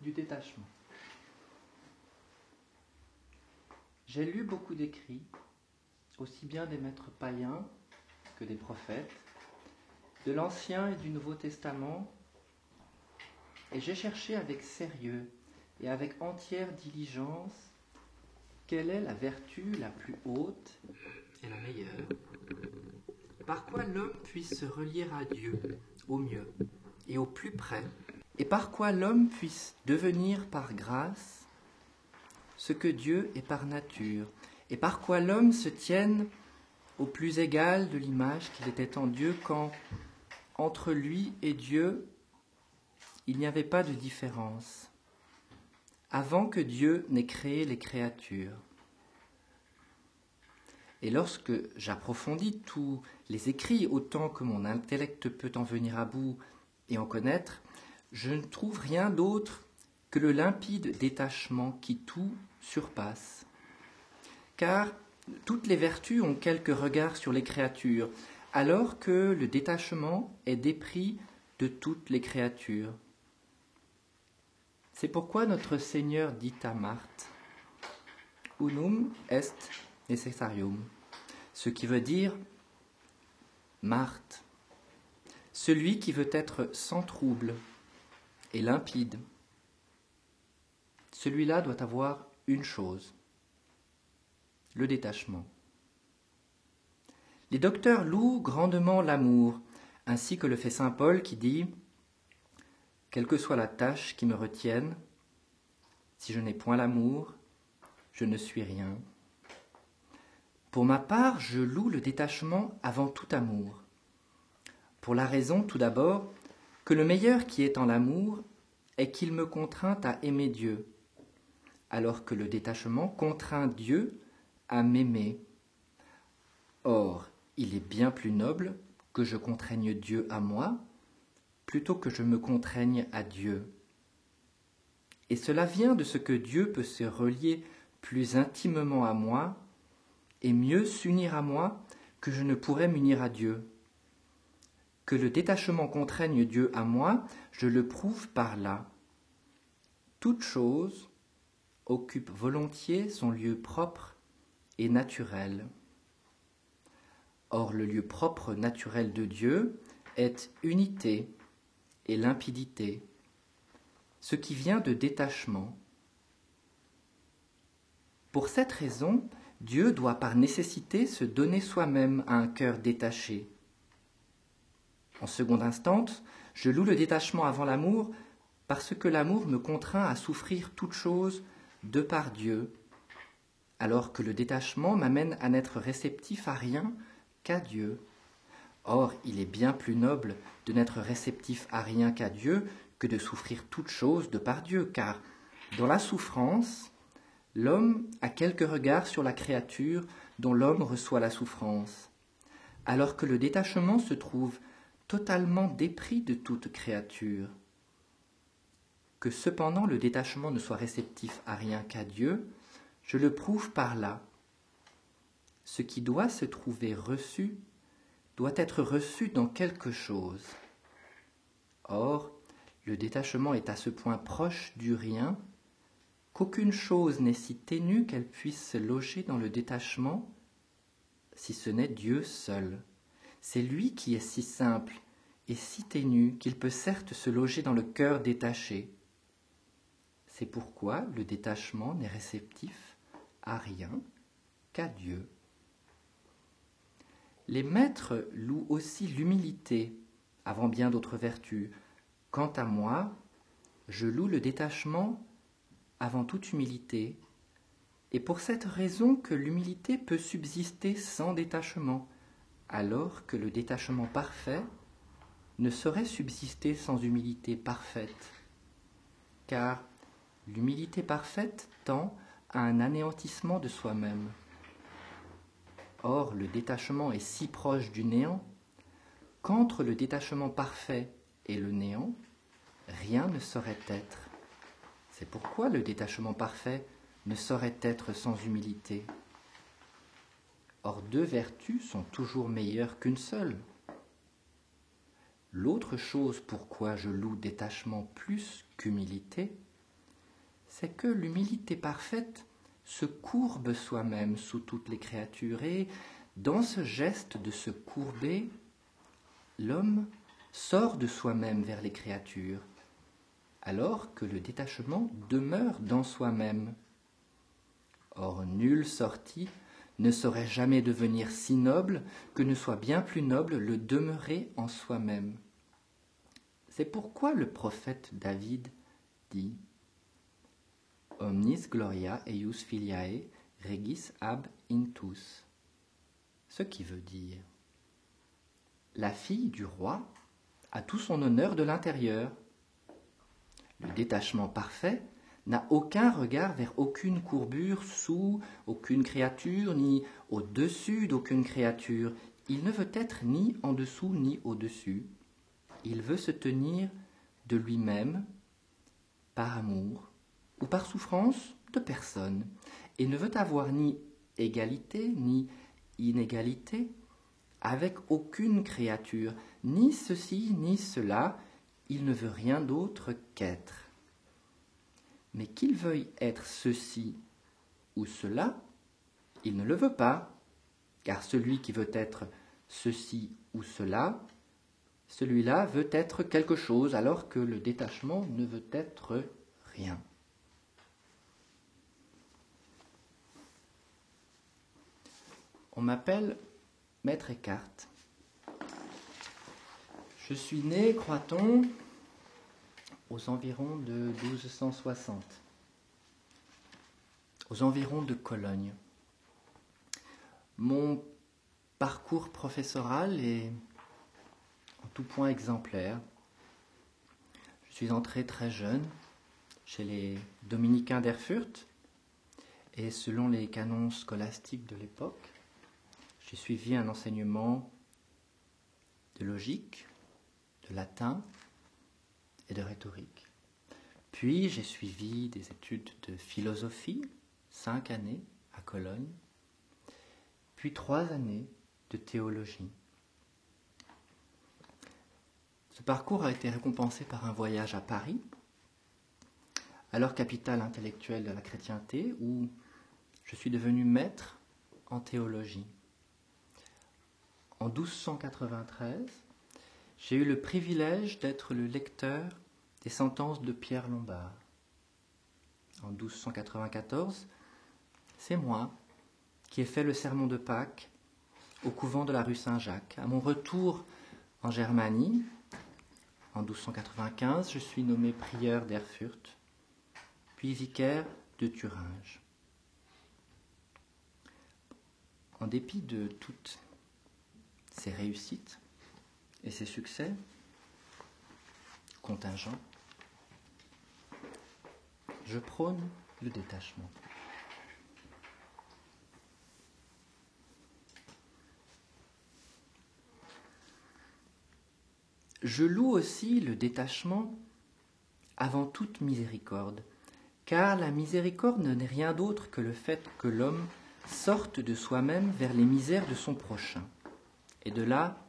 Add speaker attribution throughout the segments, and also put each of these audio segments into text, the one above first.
Speaker 1: du détachement. J'ai lu beaucoup d'écrits, aussi bien des maîtres païens que des prophètes, de l'Ancien et du Nouveau Testament, et j'ai cherché avec sérieux et avec entière diligence quelle est la vertu la plus haute et la meilleure, par quoi l'homme puisse se relier à Dieu au mieux et au plus près, et par quoi l'homme puisse devenir par grâce ce que Dieu est par nature, et par quoi l'homme se tienne au plus égal de l'image qu'il était en Dieu quand, entre lui et Dieu, il n'y avait pas de différence, avant que Dieu n'ait créé les créatures. Et lorsque j'approfondis tous les écrits autant que mon intellect peut en venir à bout et en connaître, je ne trouve rien d'autre que le limpide détachement qui tout surpasse. Car toutes les vertus ont quelque regard sur les créatures, alors que le détachement est dépris de toutes les créatures. C'est pourquoi notre Seigneur dit à Marthe Unum est necessarium, ce qui veut dire Marthe, celui qui veut être sans trouble et limpide. Celui-là doit avoir une chose, le détachement. Les docteurs louent grandement l'amour, ainsi que le fait Saint Paul qui dit Quelle que soit la tâche qui me retienne, si je n'ai point l'amour, je ne suis rien. Pour ma part, je loue le détachement avant tout amour. Pour la raison, tout d'abord, que le meilleur qui est en l'amour est qu'il me contraint à aimer Dieu, alors que le détachement contraint Dieu à m'aimer. Or, il est bien plus noble que je contraigne Dieu à moi, plutôt que je me contraigne à Dieu. Et cela vient de ce que Dieu peut se relier plus intimement à moi et mieux s'unir à moi que je ne pourrais m'unir à Dieu. Que le détachement contraigne Dieu à moi, je le prouve par là. Toute chose occupe volontiers son lieu propre et naturel. Or le lieu propre naturel de Dieu est unité et limpidité, ce qui vient de détachement. Pour cette raison, Dieu doit par nécessité se donner soi-même à un cœur détaché. En seconde instance, je loue le détachement avant l'amour parce que l'amour me contraint à souffrir toute chose de par Dieu, alors que le détachement m'amène à n'être réceptif à rien qu'à Dieu. Or, il est bien plus noble de n'être réceptif à rien qu'à Dieu que de souffrir toute chose de par Dieu, car dans la souffrance, L'homme a quelques regards sur la créature dont l'homme reçoit la souffrance, alors que le détachement se trouve totalement dépris de toute créature. Que cependant le détachement ne soit réceptif à rien qu'à Dieu, je le prouve par là. Ce qui doit se trouver reçu doit être reçu dans quelque chose. Or, le détachement est à ce point proche du rien qu'aucune chose n'est si ténue qu'elle puisse se loger dans le détachement, si ce n'est Dieu seul. C'est lui qui est si simple et si ténu qu'il peut certes se loger dans le cœur détaché. C'est pourquoi le détachement n'est réceptif à rien qu'à Dieu. Les maîtres louent aussi l'humilité avant bien d'autres vertus. Quant à moi, je loue le détachement avant toute humilité, et pour cette raison que l'humilité peut subsister sans détachement, alors que le détachement parfait ne saurait subsister sans humilité parfaite, car l'humilité parfaite tend à un anéantissement de soi-même. Or, le détachement est si proche du néant qu'entre le détachement parfait et le néant, rien ne saurait être. C'est pourquoi le détachement parfait ne saurait être sans humilité. Or deux vertus sont toujours meilleures qu'une seule. L'autre chose pourquoi je loue détachement plus qu'humilité, c'est que l'humilité parfaite se courbe soi-même sous toutes les créatures et dans ce geste de se courber, l'homme sort de soi-même vers les créatures, alors que le détachement demeure dans soi-même. Or, nulle sortie ne saurait jamais devenir si noble que ne soit bien plus noble le demeurer en soi-même. C'est pourquoi le prophète David dit Omnis gloria eius filiae regis ab intus. Ce qui veut dire La fille du roi a tout son honneur de l'intérieur. Le détachement parfait n'a aucun regard vers aucune courbure sous aucune créature, ni au-dessus d'aucune créature. Il ne veut être ni en dessous ni au-dessus. Il veut se tenir de lui-même par amour ou par souffrance de personne, et ne veut avoir ni égalité ni inégalité avec aucune créature, ni ceci ni cela, il ne veut rien d'autre qu'être. Mais qu'il veuille être ceci ou cela, il ne le veut pas, car celui qui veut être ceci ou cela, celui-là veut être quelque chose, alors que le détachement ne veut être rien. On m'appelle Maître Eckhart. Je suis né, croit-on, aux environs de 1260, aux environs de Cologne. Mon parcours professoral est tout point exemplaire. Je suis entré très jeune chez les dominicains d'Erfurt et selon les canons scolastiques de l'époque, j'ai suivi un enseignement de logique, de latin, et de rhétorique. Puis j'ai suivi des études de philosophie, cinq années à Cologne, puis trois années de théologie. Ce parcours a été récompensé par un voyage à Paris, alors capitale intellectuelle de la chrétienté, où je suis devenu maître en théologie. En 1293, j'ai eu le privilège d'être le lecteur des sentences de Pierre Lombard. En 1294, c'est moi qui ai fait le sermon de Pâques au couvent de la rue Saint-Jacques. À mon retour en Germanie, en 1295, je suis nommé prieur d'Erfurt, puis vicaire de Thuringe. En dépit de toutes ces réussites, et ses succès contingents, je prône le détachement. Je loue aussi le détachement avant toute miséricorde, car la miséricorde n'est rien d'autre que le fait que l'homme sorte de soi-même vers les misères de son prochain, et de là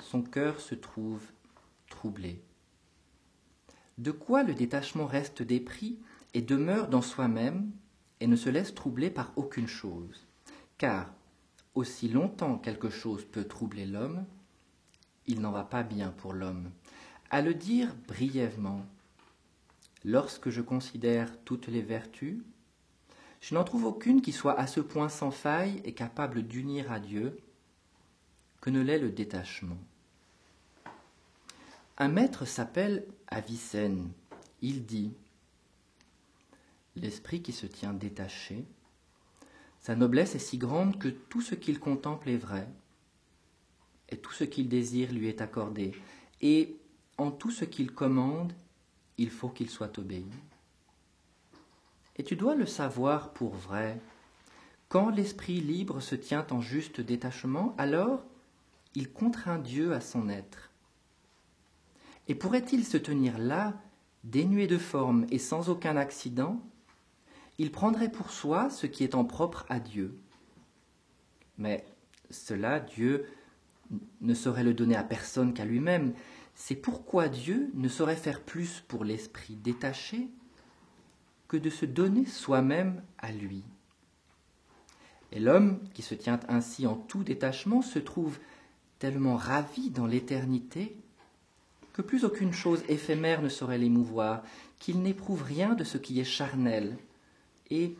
Speaker 1: son cœur se trouve troublé. De quoi le détachement reste dépris et demeure dans soi-même et ne se laisse troubler par aucune chose? Car, aussi longtemps quelque chose peut troubler l'homme, il n'en va pas bien pour l'homme. À le dire brièvement, lorsque je considère toutes les vertus, je n'en trouve aucune qui soit à ce point sans faille et capable d'unir à Dieu que ne l'est le détachement. Un maître s'appelle Avicenne. Il dit L'esprit qui se tient détaché, sa noblesse est si grande que tout ce qu'il contemple est vrai, et tout ce qu'il désire lui est accordé, et en tout ce qu'il commande, il faut qu'il soit obéi. Et tu dois le savoir pour vrai. Quand l'esprit libre se tient en juste détachement, alors il contraint Dieu à son être. Et pourrait-il se tenir là, dénué de forme et sans aucun accident Il prendrait pour soi ce qui est en propre à Dieu. Mais cela, Dieu ne saurait le donner à personne qu'à lui-même. c'est pourquoi Dieu ne saurait faire plus pour l'esprit détaché que de se donner soi-même à lui. Et l'homme qui se tient ainsi en tout détachement se trouve tellement ravi dans l'éternité que plus aucune chose éphémère ne saurait l'émouvoir, qu'il n'éprouve rien de ce qui est charnel, et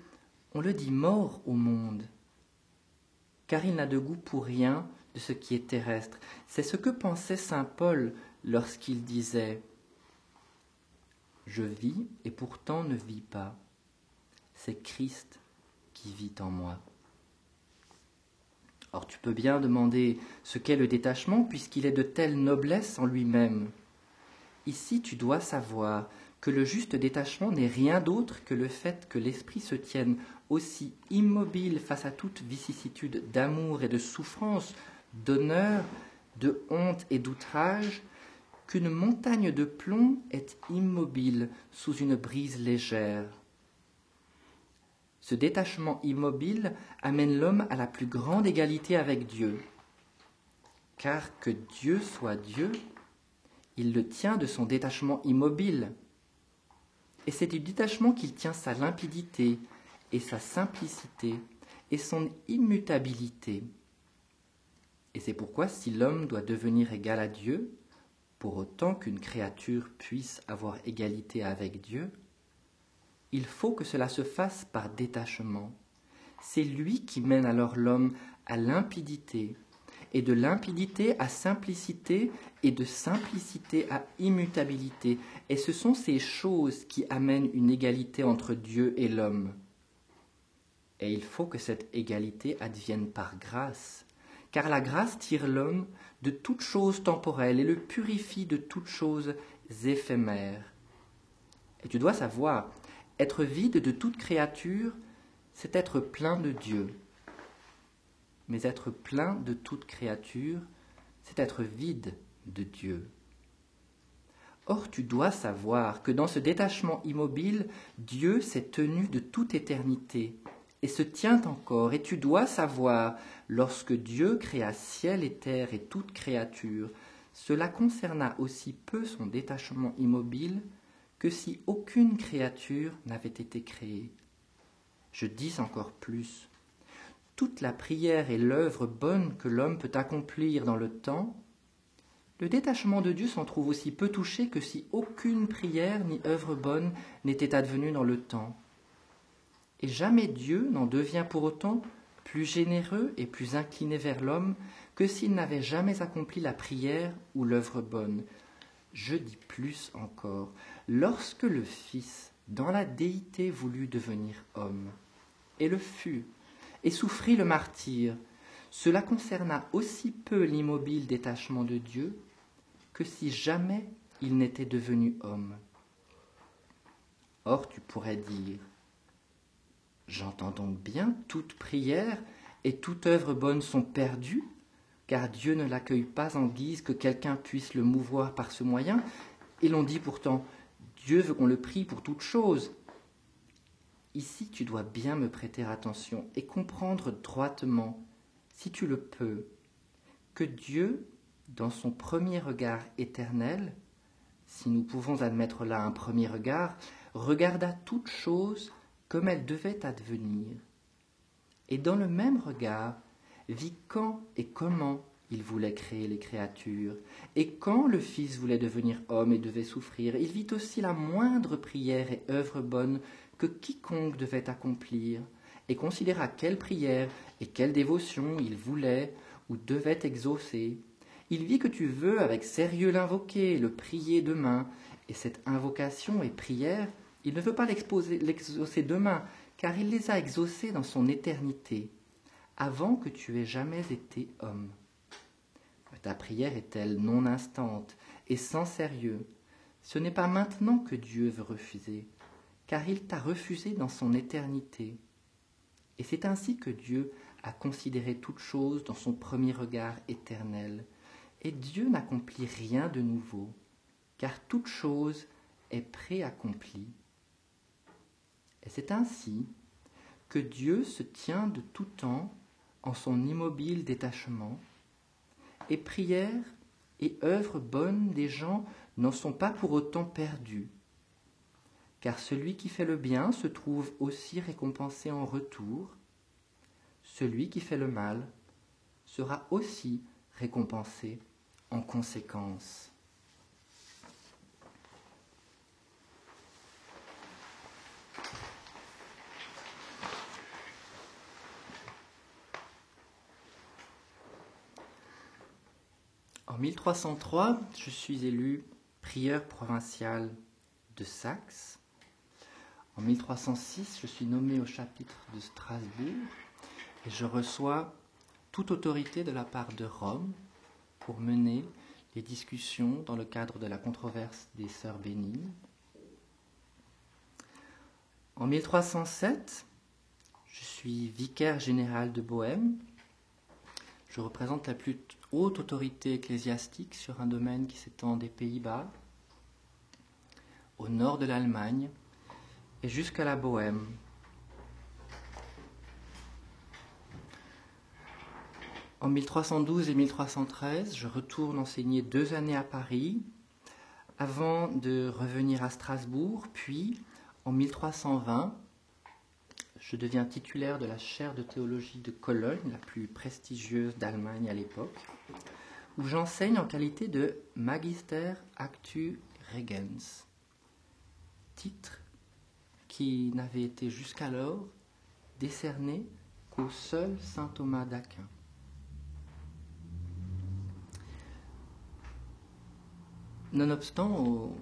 Speaker 1: on le dit mort au monde, car il n'a de goût pour rien de ce qui est terrestre. C'est ce que pensait saint Paul lorsqu'il disait Je vis et pourtant ne vis pas. C'est Christ qui vit en moi. Or tu peux bien demander ce qu'est le détachement puisqu'il est de telle noblesse en lui-même. Ici tu dois savoir que le juste détachement n'est rien d'autre que le fait que l'esprit se tienne aussi immobile face à toute vicissitude d'amour et de souffrance, d'honneur, de honte et d'outrage, qu'une montagne de plomb est immobile sous une brise légère. Ce détachement immobile amène l'homme à la plus grande égalité avec Dieu. Car que Dieu soit Dieu, il le tient de son détachement immobile. Et c'est du détachement qu'il tient sa limpidité et sa simplicité et son immutabilité. Et c'est pourquoi si l'homme doit devenir égal à Dieu, pour autant qu'une créature puisse avoir égalité avec Dieu, il faut que cela se fasse par détachement. C'est lui qui mène alors l'homme à limpidité, et de limpidité à simplicité, et de simplicité à immutabilité. Et ce sont ces choses qui amènent une égalité entre Dieu et l'homme. Et il faut que cette égalité advienne par grâce, car la grâce tire l'homme de toute chose temporelle et le purifie de toutes choses éphémères. Et tu dois savoir, être vide de toute créature, c'est être plein de Dieu. Mais être plein de toute créature, c'est être vide de Dieu. Or tu dois savoir que dans ce détachement immobile, Dieu s'est tenu de toute éternité et se tient encore, et tu dois savoir, lorsque Dieu créa ciel et terre et toute créature, cela concerna aussi peu son détachement immobile que si aucune créature n'avait été créée. Je dis encore plus. Toute la prière et l'œuvre bonne que l'homme peut accomplir dans le temps, le détachement de Dieu s'en trouve aussi peu touché que si aucune prière ni œuvre bonne n'était advenue dans le temps. Et jamais Dieu n'en devient pour autant plus généreux et plus incliné vers l'homme que s'il n'avait jamais accompli la prière ou l'œuvre bonne. Je dis plus encore, lorsque le Fils, dans la déité, voulut devenir homme, et le fut, et souffrit le martyr, cela concerna aussi peu l'immobile détachement de Dieu que si jamais il n'était devenu homme. Or tu pourrais dire, J'entends donc bien toute prière et toute œuvre bonne sont perdues, car Dieu ne l'accueille pas en guise que quelqu'un puisse le mouvoir par ce moyen, et l'on dit pourtant Dieu veut qu'on le prie pour toute chose. Ici tu dois bien me prêter attention et comprendre droitement, si tu le peux, que Dieu, dans son premier regard éternel, si nous pouvons admettre là un premier regard, regarda toute chose comme elle devait advenir, et dans le même regard vit quand et comment il voulait créer les créatures, et quand le Fils voulait devenir homme et devait souffrir, il vit aussi la moindre prière et œuvre bonne que quiconque devait accomplir, et considéra quelle prière et quelle dévotion il voulait ou devait exaucer. Il vit que tu veux avec sérieux l'invoquer, le prier demain, et cette invocation et prière il ne veut pas l'exaucer demain, car il les a exaucés dans son éternité, avant que tu aies jamais été homme. Ta prière est-elle non instante et sans sérieux? Ce n'est pas maintenant que Dieu veut refuser, car il t'a refusé dans son éternité. Et c'est ainsi que Dieu a considéré toute chose dans son premier regard éternel. Et Dieu n'accomplit rien de nouveau, car toute chose est préaccomplie. Et c'est ainsi que Dieu se tient de tout temps en son immobile détachement, et prière et œuvres bonnes des gens n'en sont pas pour autant perdues. Car celui qui fait le bien se trouve aussi récompensé en retour, celui qui fait le mal sera aussi récompensé en conséquence. En 1303, je suis élu prieur provincial de Saxe. En 1306, je suis nommé au chapitre de Strasbourg et je reçois toute autorité de la part de Rome pour mener les discussions dans le cadre de la controverse des sœurs bénignes. En 1307, je suis vicaire général de Bohême. Je représente la plus haute autorité ecclésiastique sur un domaine qui s'étend des Pays-Bas, au nord de l'Allemagne et jusqu'à la Bohême. En 1312 et 1313, je retourne enseigner deux années à Paris avant de revenir à Strasbourg, puis en 1320, je deviens titulaire de la chaire de théologie de Cologne, la plus prestigieuse d'Allemagne à l'époque, où j'enseigne en qualité de Magister Actu Regens, titre qui n'avait été jusqu'alors décerné qu'au seul saint Thomas d'Aquin. Nonobstant, au,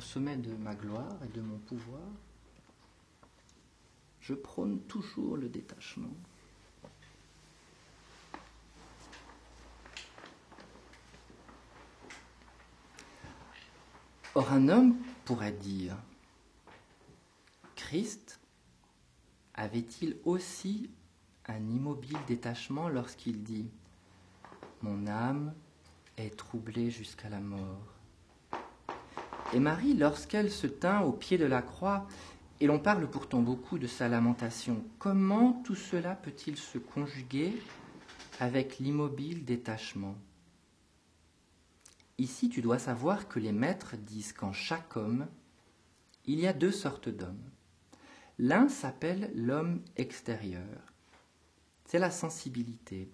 Speaker 1: sommet de ma gloire et de mon pouvoir, je prône toujours le détachement. Or un homme pourrait dire, Christ avait-il aussi un immobile détachement lorsqu'il dit, Mon âme est troublée jusqu'à la mort? Et Marie, lorsqu'elle se tint au pied de la croix, et l'on parle pourtant beaucoup de sa lamentation. Comment tout cela peut-il se conjuguer avec l'immobile détachement? Ici, tu dois savoir que les maîtres disent qu'en chaque homme, il y a deux sortes d'hommes. L'un s'appelle l'homme extérieur. C'est la sensibilité.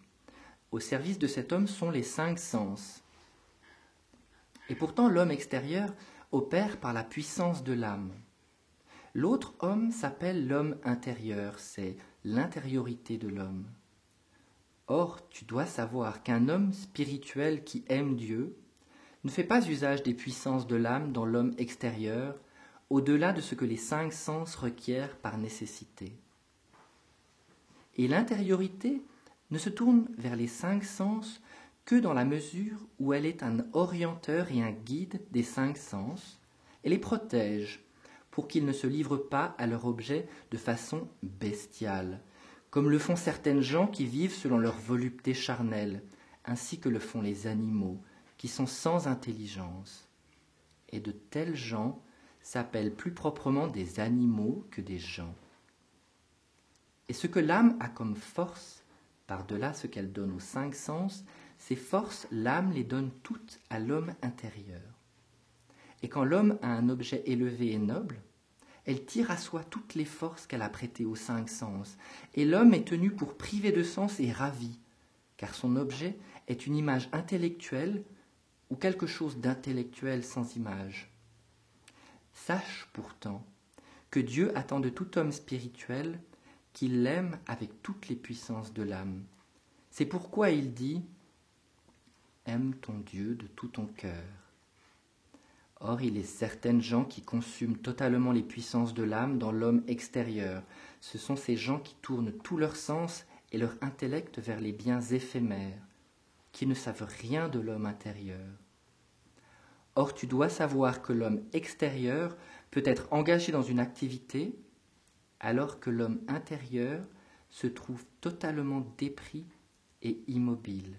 Speaker 1: Au service de cet homme sont les cinq sens. Et pourtant, l'homme extérieur opère par la puissance de l'âme. L'autre homme s'appelle l'homme intérieur, c'est l'intériorité de l'homme. Or, tu dois savoir qu'un homme spirituel qui aime Dieu ne fait pas usage des puissances de l'âme dans l'homme extérieur, au-delà de ce que les cinq sens requièrent par nécessité. Et l'intériorité ne se tourne vers les cinq sens que dans la mesure où elle est un orienteur et un guide des cinq sens, et les protège pour qu'ils ne se livrent pas à leur objet de façon bestiale, comme le font certaines gens qui vivent selon leur volupté charnelle, ainsi que le font les animaux, qui sont sans intelligence. Et de tels gens s'appellent plus proprement des animaux que des gens. Et ce que l'âme a comme force, par-delà ce qu'elle donne aux cinq sens, ces forces, l'âme les donne toutes à l'homme intérieur. Et quand l'homme a un objet élevé et noble, elle tire à soi toutes les forces qu'elle a prêtées aux cinq sens, et l'homme est tenu pour privé de sens et ravi, car son objet est une image intellectuelle ou quelque chose d'intellectuel sans image. Sache pourtant que Dieu attend de tout homme spirituel qu'il l'aime avec toutes les puissances de l'âme. C'est pourquoi il dit Aime ton Dieu de tout ton cœur Or, il est certaines gens qui consument totalement les puissances de l'âme dans l'homme extérieur. Ce sont ces gens qui tournent tout leur sens et leur intellect vers les biens éphémères, qui ne savent rien de l'homme intérieur. Or, tu dois savoir que l'homme extérieur peut être engagé dans une activité, alors que l'homme intérieur se trouve totalement dépris et immobile.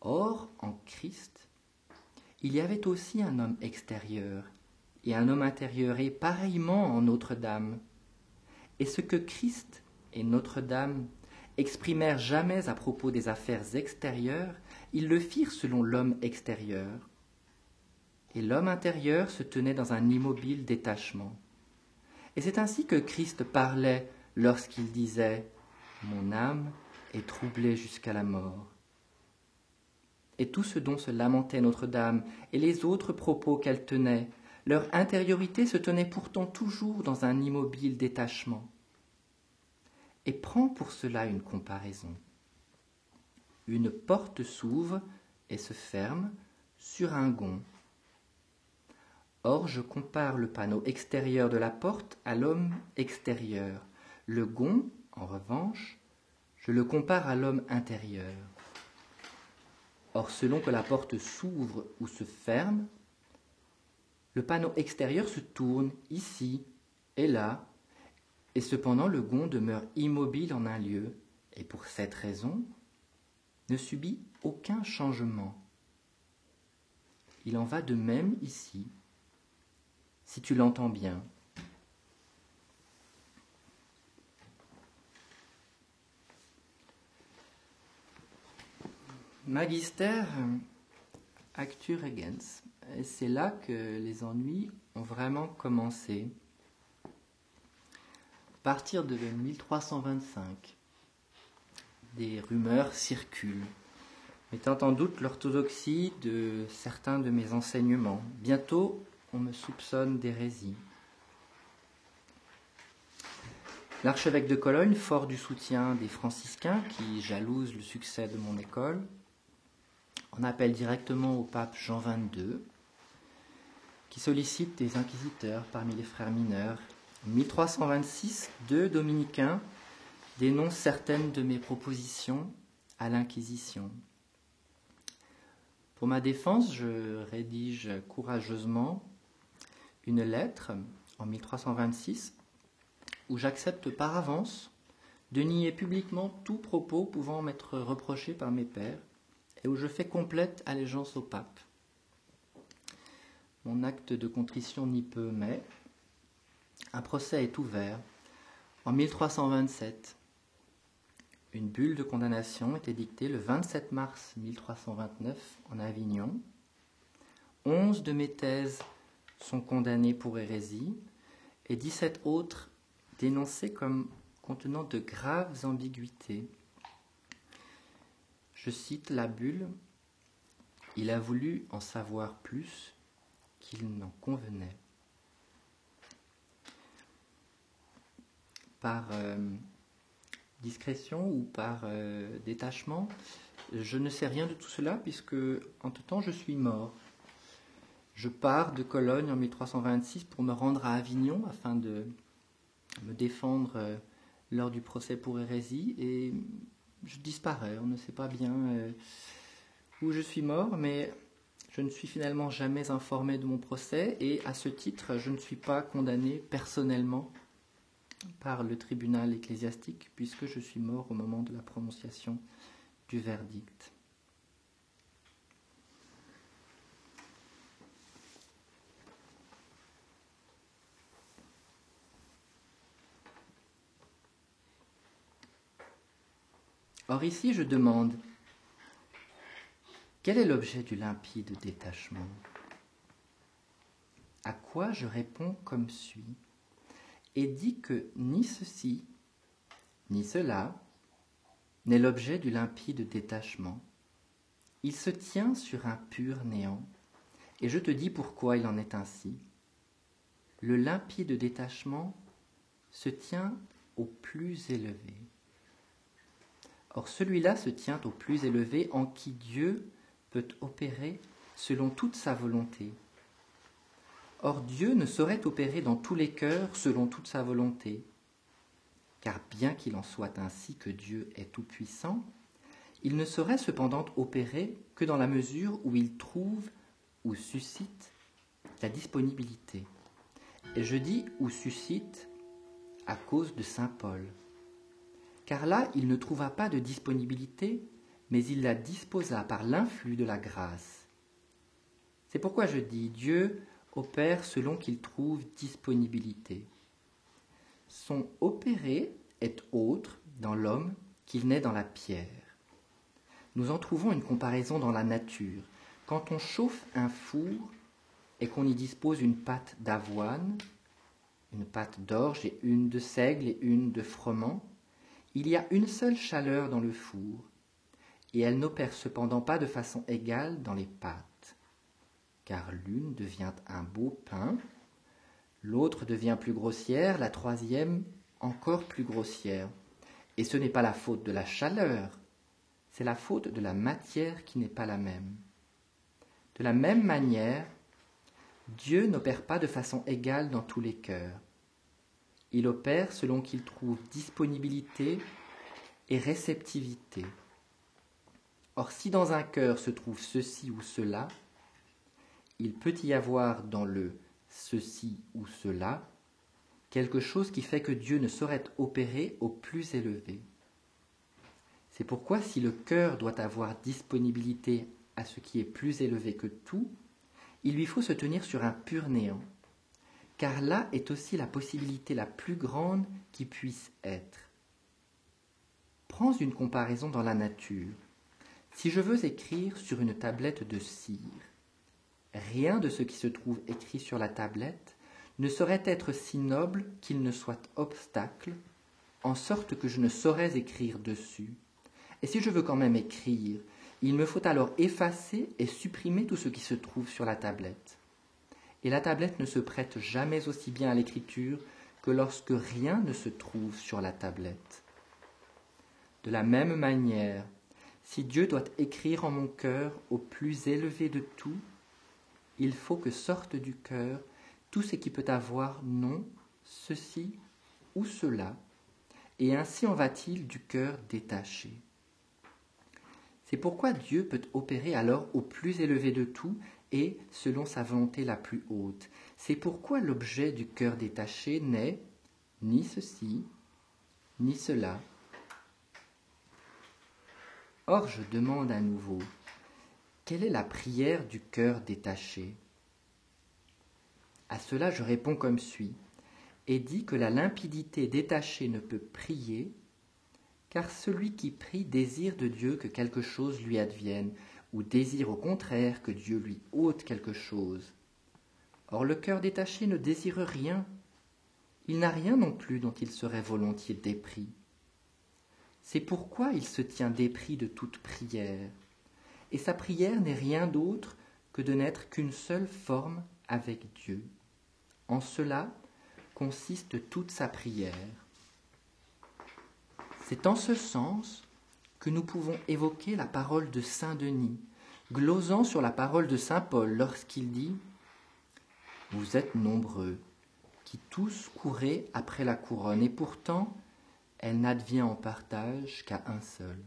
Speaker 1: Or, en Christ, il y avait aussi un homme extérieur et un homme intérieur, et pareillement en Notre-Dame. Et ce que Christ et Notre-Dame exprimèrent jamais à propos des affaires extérieures, ils le firent selon l'homme extérieur. Et l'homme intérieur se tenait dans un immobile détachement. Et c'est ainsi que Christ parlait lorsqu'il disait Mon âme est troublée jusqu'à la mort. Et tout ce dont se lamentait Notre-Dame et les autres propos qu'elle tenait, leur intériorité se tenait pourtant toujours dans un immobile détachement. Et prend pour cela une comparaison. Une porte s'ouvre et se ferme sur un gond. Or, je compare le panneau extérieur de la porte à l'homme extérieur. Le gond, en revanche, je le compare à l'homme intérieur. Or, selon que la porte s'ouvre ou se ferme, le panneau extérieur se tourne ici et là, et cependant le gond demeure immobile en un lieu, et pour cette raison ne subit aucun changement. Il en va de même ici, si tu l'entends bien. Magister Actu Regens. Et c'est là que les ennuis ont vraiment commencé. À partir de 1325, des rumeurs circulent, mettant en doute l'orthodoxie de certains de mes enseignements. Bientôt, on me soupçonne d'hérésie. L'archevêque de Cologne, fort du soutien des franciscains qui jalousent le succès de mon école, en appelle directement au pape Jean XXII qui sollicite des inquisiteurs parmi les frères mineurs. En 1326, deux dominicains dénoncent certaines de mes propositions à l'Inquisition. Pour ma défense, je rédige courageusement une lettre en 1326 où j'accepte par avance de nier publiquement tout propos pouvant m'être reproché par mes pères et où je fais complète allégeance au pape. Mon acte de contrition n'y peut, mais un procès est ouvert en 1327. Une bulle de condamnation est édictée le 27 mars 1329 en Avignon. Onze de mes thèses sont condamnées pour hérésie et 17 autres dénoncées comme contenant de graves ambiguïtés. Je cite la bulle. Il a voulu en savoir plus qu'il n'en convenait. Par euh, discrétion ou par euh, détachement, je ne sais rien de tout cela puisque, en tout temps, je suis mort. Je pars de Cologne en 1326 pour me rendre à Avignon afin de me défendre euh, lors du procès pour hérésie et je disparais. On ne sait pas bien où je suis mort, mais je ne suis finalement jamais informé de mon procès et à ce titre, je ne suis pas condamné personnellement par le tribunal ecclésiastique puisque je suis mort au moment de la prononciation du verdict. Or ici, je demande quel est l'objet du limpide détachement? À quoi je réponds comme suit et dis que ni ceci, ni cela n'est l'objet du limpide détachement. Il se tient sur un pur néant, et je te dis pourquoi il en est ainsi. Le limpide détachement se tient au plus élevé. Or celui-là se tient au plus élevé en qui Dieu peut opérer selon toute sa volonté. Or Dieu ne saurait opérer dans tous les cœurs selon toute sa volonté, car bien qu'il en soit ainsi que Dieu est tout-puissant, il ne saurait cependant opérer que dans la mesure où il trouve ou suscite la disponibilité. Et je dis ou suscite à cause de Saint Paul. Car là, il ne trouva pas de disponibilité mais il la disposa par l'influx de la grâce. C'est pourquoi je dis Dieu opère selon qu'il trouve disponibilité. Son opérer est autre dans l'homme qu'il n'est dans la pierre. nous en trouvons une comparaison dans la nature. Quand on chauffe un four et qu'on y dispose une pâte d'avoine, une pâte d'orge et une de seigle et une de froment, il y a une seule chaleur dans le four, et elle n'opère cependant pas de façon égale dans les pâtes, car l'une devient un beau pain, l'autre devient plus grossière, la troisième encore plus grossière. Et ce n'est pas la faute de la chaleur, c'est la faute de la matière qui n'est pas la même. De la même manière, Dieu n'opère pas de façon égale dans tous les cœurs. Il opère selon qu'il trouve disponibilité et réceptivité. Or, si dans un cœur se trouve ceci ou cela, il peut y avoir dans le ceci ou cela quelque chose qui fait que Dieu ne saurait opérer au plus élevé. C'est pourquoi si le cœur doit avoir disponibilité à ce qui est plus élevé que tout, il lui faut se tenir sur un pur néant, car là est aussi la possibilité la plus grande qui puisse être. Prends une comparaison dans la nature. Si je veux écrire sur une tablette de cire, rien de ce qui se trouve écrit sur la tablette ne saurait être si noble qu'il ne soit obstacle, en sorte que je ne saurais écrire dessus, et si je veux quand même écrire, il me faut alors effacer et supprimer tout ce qui se trouve sur la tablette. Et la tablette ne se prête jamais aussi bien à l'écriture que lorsque rien ne se trouve sur la tablette. De la même manière, si Dieu doit écrire en mon cœur au plus élevé de tout, il faut que sorte du cœur tout ce qui peut avoir non, ceci ou cela, et ainsi en va-t-il du cœur détaché. C'est pourquoi Dieu peut opérer alors au plus élevé de tout et selon sa volonté la plus haute. C'est pourquoi l'objet du cœur détaché n'est ni ceci, ni cela. Or je demande à nouveau, quelle est la prière du cœur détaché? À cela je réponds comme suit, et dis que la limpidité détachée ne peut prier car celui qui prie désire de Dieu que quelque chose lui advienne, ou désire au contraire que Dieu lui ôte quelque chose. Or le cœur détaché ne désire rien. Il n'a rien non plus dont il serait volontiers dépris. C'est pourquoi il se tient dépris de toute prière. Et sa prière n'est rien d'autre que de n'être qu'une seule forme avec Dieu. En cela consiste toute sa prière. C'est en ce sens nous pouvons évoquer la parole de Saint Denis, glosant sur la parole de Saint Paul lorsqu'il dit Vous êtes nombreux, qui tous courez après la couronne, et pourtant elle n'advient en partage qu'à un seul.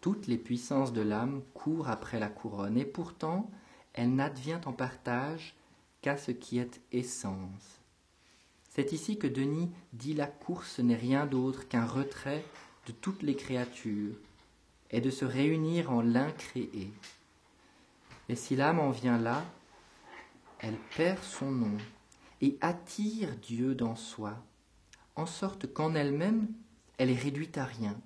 Speaker 1: Toutes les puissances de l'âme courent après la couronne, et pourtant elle n'advient en partage qu'à ce qui est essence. C'est ici que Denis dit la course n'est rien d'autre qu'un retrait toutes les créatures et de se réunir en l'incréé. Et si l'âme en vient là, elle perd son nom et attire Dieu dans soi, en sorte qu'en elle-même, elle est réduite à rien,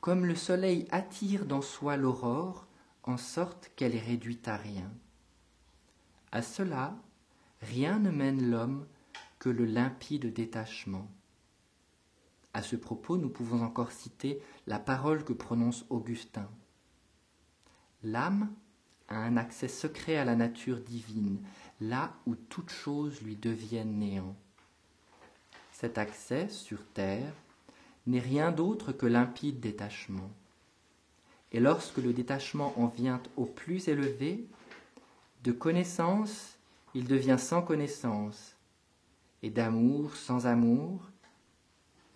Speaker 1: comme le soleil attire dans soi l'aurore, en sorte qu'elle est réduite à rien. À cela, rien ne mène l'homme que le limpide détachement. À ce propos, nous pouvons encore citer la parole que prononce Augustin. L'âme a un accès secret à la nature divine, là où toute chose lui devient néant. Cet accès sur terre n'est rien d'autre que limpide détachement. Et lorsque le détachement en vient au plus élevé, de connaissance, il devient sans connaissance, et d'amour sans amour,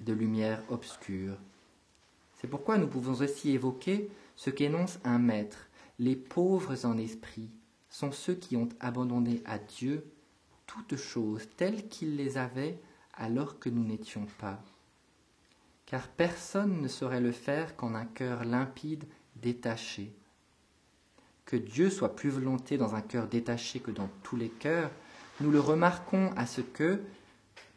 Speaker 1: de lumière obscure. C'est pourquoi nous pouvons aussi évoquer ce qu'énonce un maître. Les pauvres en esprit sont ceux qui ont abandonné à Dieu toutes choses telles qu'il les avait alors que nous n'étions pas. Car personne ne saurait le faire qu'en un cœur limpide, détaché. Que Dieu soit plus volonté dans un cœur détaché que dans tous les cœurs, nous le remarquons à ce que,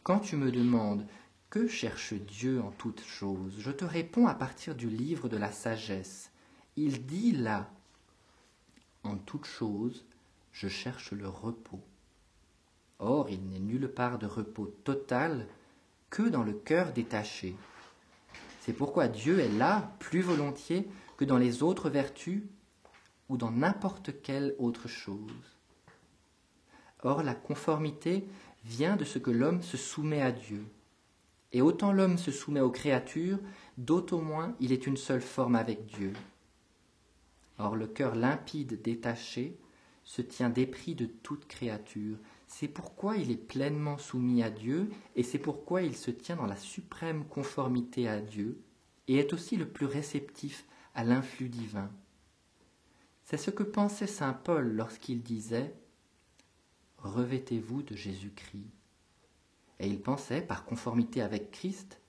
Speaker 1: quand tu me demandes Que cherche Dieu en toutes choses? Je te réponds à partir du livre de la sagesse. Il dit là, en toutes choses, je cherche le repos. Or, il n'est nulle part de repos total que dans le cœur détaché. C'est pourquoi Dieu est là plus volontiers que dans les autres vertus ou dans n'importe quelle autre chose. Or, la conformité vient de ce que l'homme se soumet à Dieu. Et autant l'homme se soumet aux créatures, d'autant moins il est une seule forme avec Dieu. Or, le cœur limpide, détaché, se tient dépris de toute créature. C'est pourquoi il est pleinement soumis à Dieu, et c'est pourquoi il se tient dans la suprême conformité à Dieu, et est aussi le plus réceptif à l'influx divin. C'est ce que pensait saint Paul lorsqu'il disait Revêtez-vous de Jésus-Christ. Et il pensait, par conformité avec Christ,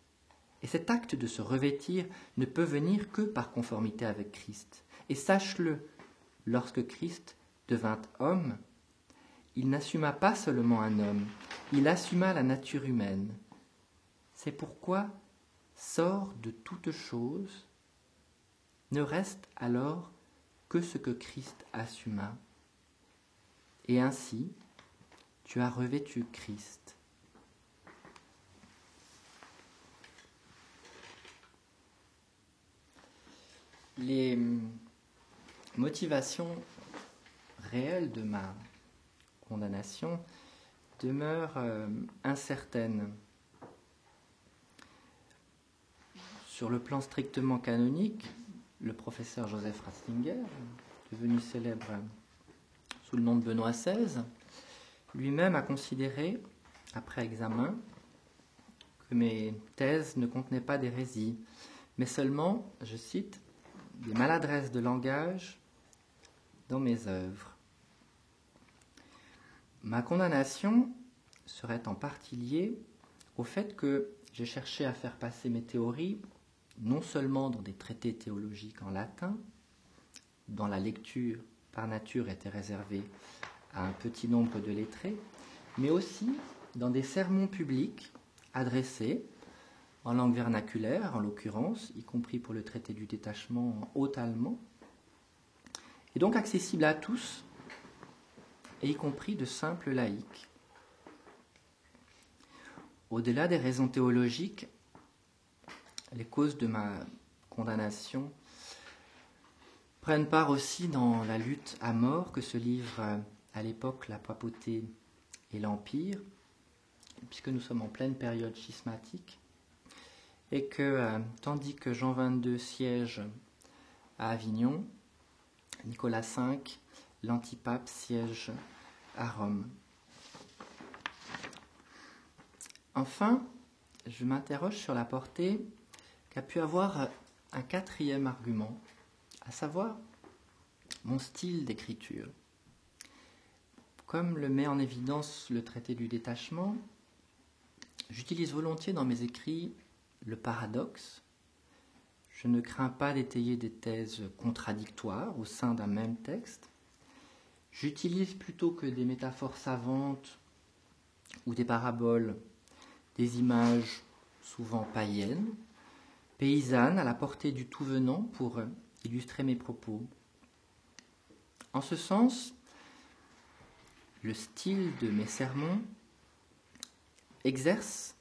Speaker 1: et cet acte de se revêtir ne peut venir que par conformité avec Christ. Et sache-le, lorsque Christ devint homme, il n'assuma pas seulement un homme, il assuma la nature humaine. C'est pourquoi sort de toute chose, ne reste alors que ce que Christ assuma. Et ainsi, tu as revêtu Christ. Les motivations réelles de ma condamnation demeurent euh, incertaines. Sur le plan strictement canonique, le professeur Joseph Ratzinger, devenu célèbre sous le nom de Benoît XVI, lui-même a considéré, après examen, que mes thèses ne contenaient pas d'hérésie, mais seulement, je cite, des maladresses de langage dans mes œuvres. Ma condamnation serait en partie liée au fait que j'ai cherché à faire passer mes théories non seulement dans des traités théologiques en latin, dont la lecture par nature était réservée à un petit nombre de lettrés, mais aussi dans des sermons publics adressés en langue vernaculaire, en l'occurrence, y compris pour le traité du détachement en haut allemand, et donc accessible à tous, et y compris de simples laïcs. Au-delà des raisons théologiques, les causes de ma condamnation prennent part aussi dans la lutte à mort que se livrent à l'époque la papauté et l'Empire, puisque nous sommes en pleine période schismatique, et que euh, tandis que Jean XXII siège à Avignon, Nicolas V, l'antipape, siège à Rome. Enfin, je m'interroge sur la portée qu'a pu avoir un quatrième argument, à savoir mon style d'écriture. Comme le met en évidence le traité du détachement, j'utilise volontiers dans mes écrits le paradoxe. Je ne crains pas d'étayer des thèses contradictoires au sein d'un même texte. J'utilise plutôt que des métaphores savantes ou des paraboles des images souvent païennes, paysannes à la portée du tout venant pour illustrer mes propos. En ce sens, le style de mes sermons exerce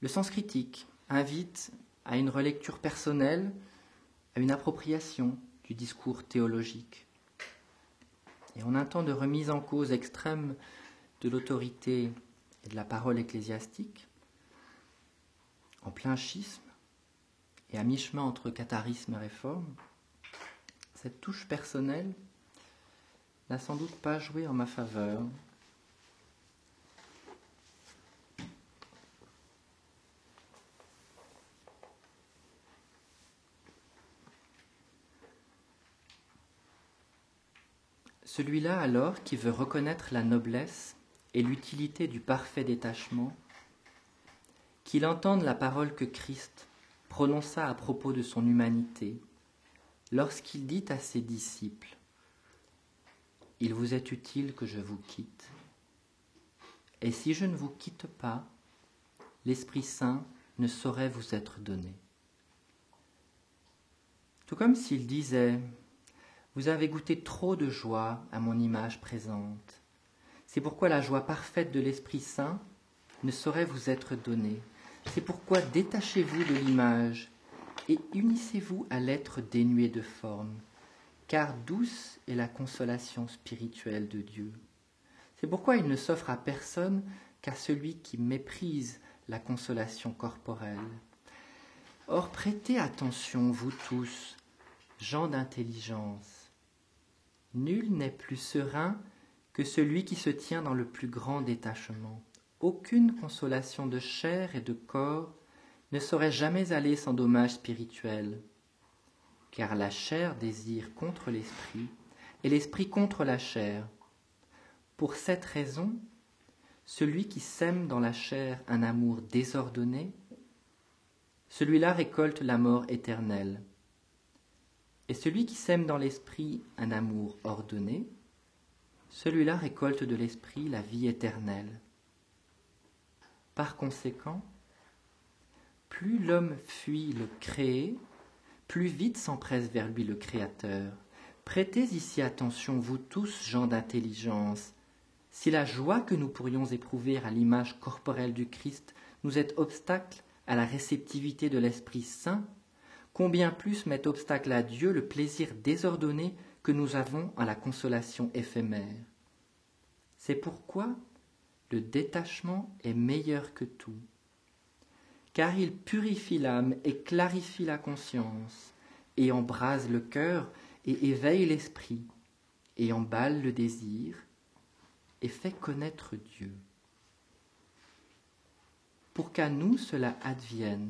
Speaker 1: le sens critique, invite à une relecture personnelle, à une appropriation du discours théologique. Et en un temps de remise en cause extrême de l'autorité et de la parole ecclésiastique, en plein schisme et à mi-chemin entre catharisme et réforme, cette touche personnelle n'a sans doute pas joué en ma faveur. Celui-là alors qui veut reconnaître la noblesse et l'utilité du parfait détachement, qu'il entende la parole que Christ prononça à propos de son humanité, lorsqu'il dit à ses disciples Il vous est utile que je vous quitte. Et si je ne vous quitte pas, l'Esprit Saint ne saurait vous être donné. Tout comme s'il disait Vous avez goûté trop de joie à mon image présente. C'est pourquoi la joie parfaite de l'Esprit Saint ne saurait vous être donnée. C'est pourquoi détachez-vous de l'image et unissez-vous à l'être dénué de forme, car douce est la consolation spirituelle de Dieu. C'est pourquoi il ne s'offre à personne qu'à celui qui méprise la consolation corporelle. Or prêtez attention, vous tous, gens d'intelligence. Nul n'est plus serein que celui qui se tient dans le plus grand détachement. Aucune consolation de chair et de corps ne saurait jamais aller sans dommage spirituel, car la chair désire contre l'esprit et l'esprit contre la chair. Pour cette raison, celui qui sème dans la chair un amour désordonné, celui-là récolte la mort éternelle. Et celui qui sème dans l'esprit un amour ordonné, celui-là récolte de l'esprit la vie éternelle. Par conséquent, plus l'homme fuit le créé, plus vite s'empresse vers lui le Créateur. Prêtez ici attention, vous tous, gens d'intelligence. Si la joie que nous pourrions éprouver à l'image corporelle du Christ nous est obstacle à la réceptivité de l'Esprit Saint, combien plus met obstacle à Dieu le plaisir désordonné que nous avons à la consolation éphémère? C'est pourquoi le détachement est meilleur que tout car il purifie l'âme et clarifie la conscience, et embrase le cœur et éveille l'esprit, et emballe le désir, et fait connaître Dieu. Pour qu'à nous cela advienne,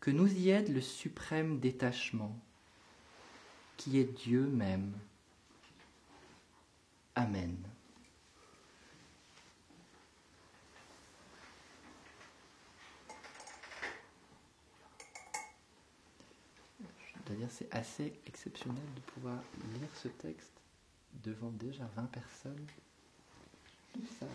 Speaker 1: que nous y aide le suprême détachement, qui est Dieu même. Amen. C'est assez exceptionnel de pouvoir lire ce texte devant déjà 20 personnes. Ça,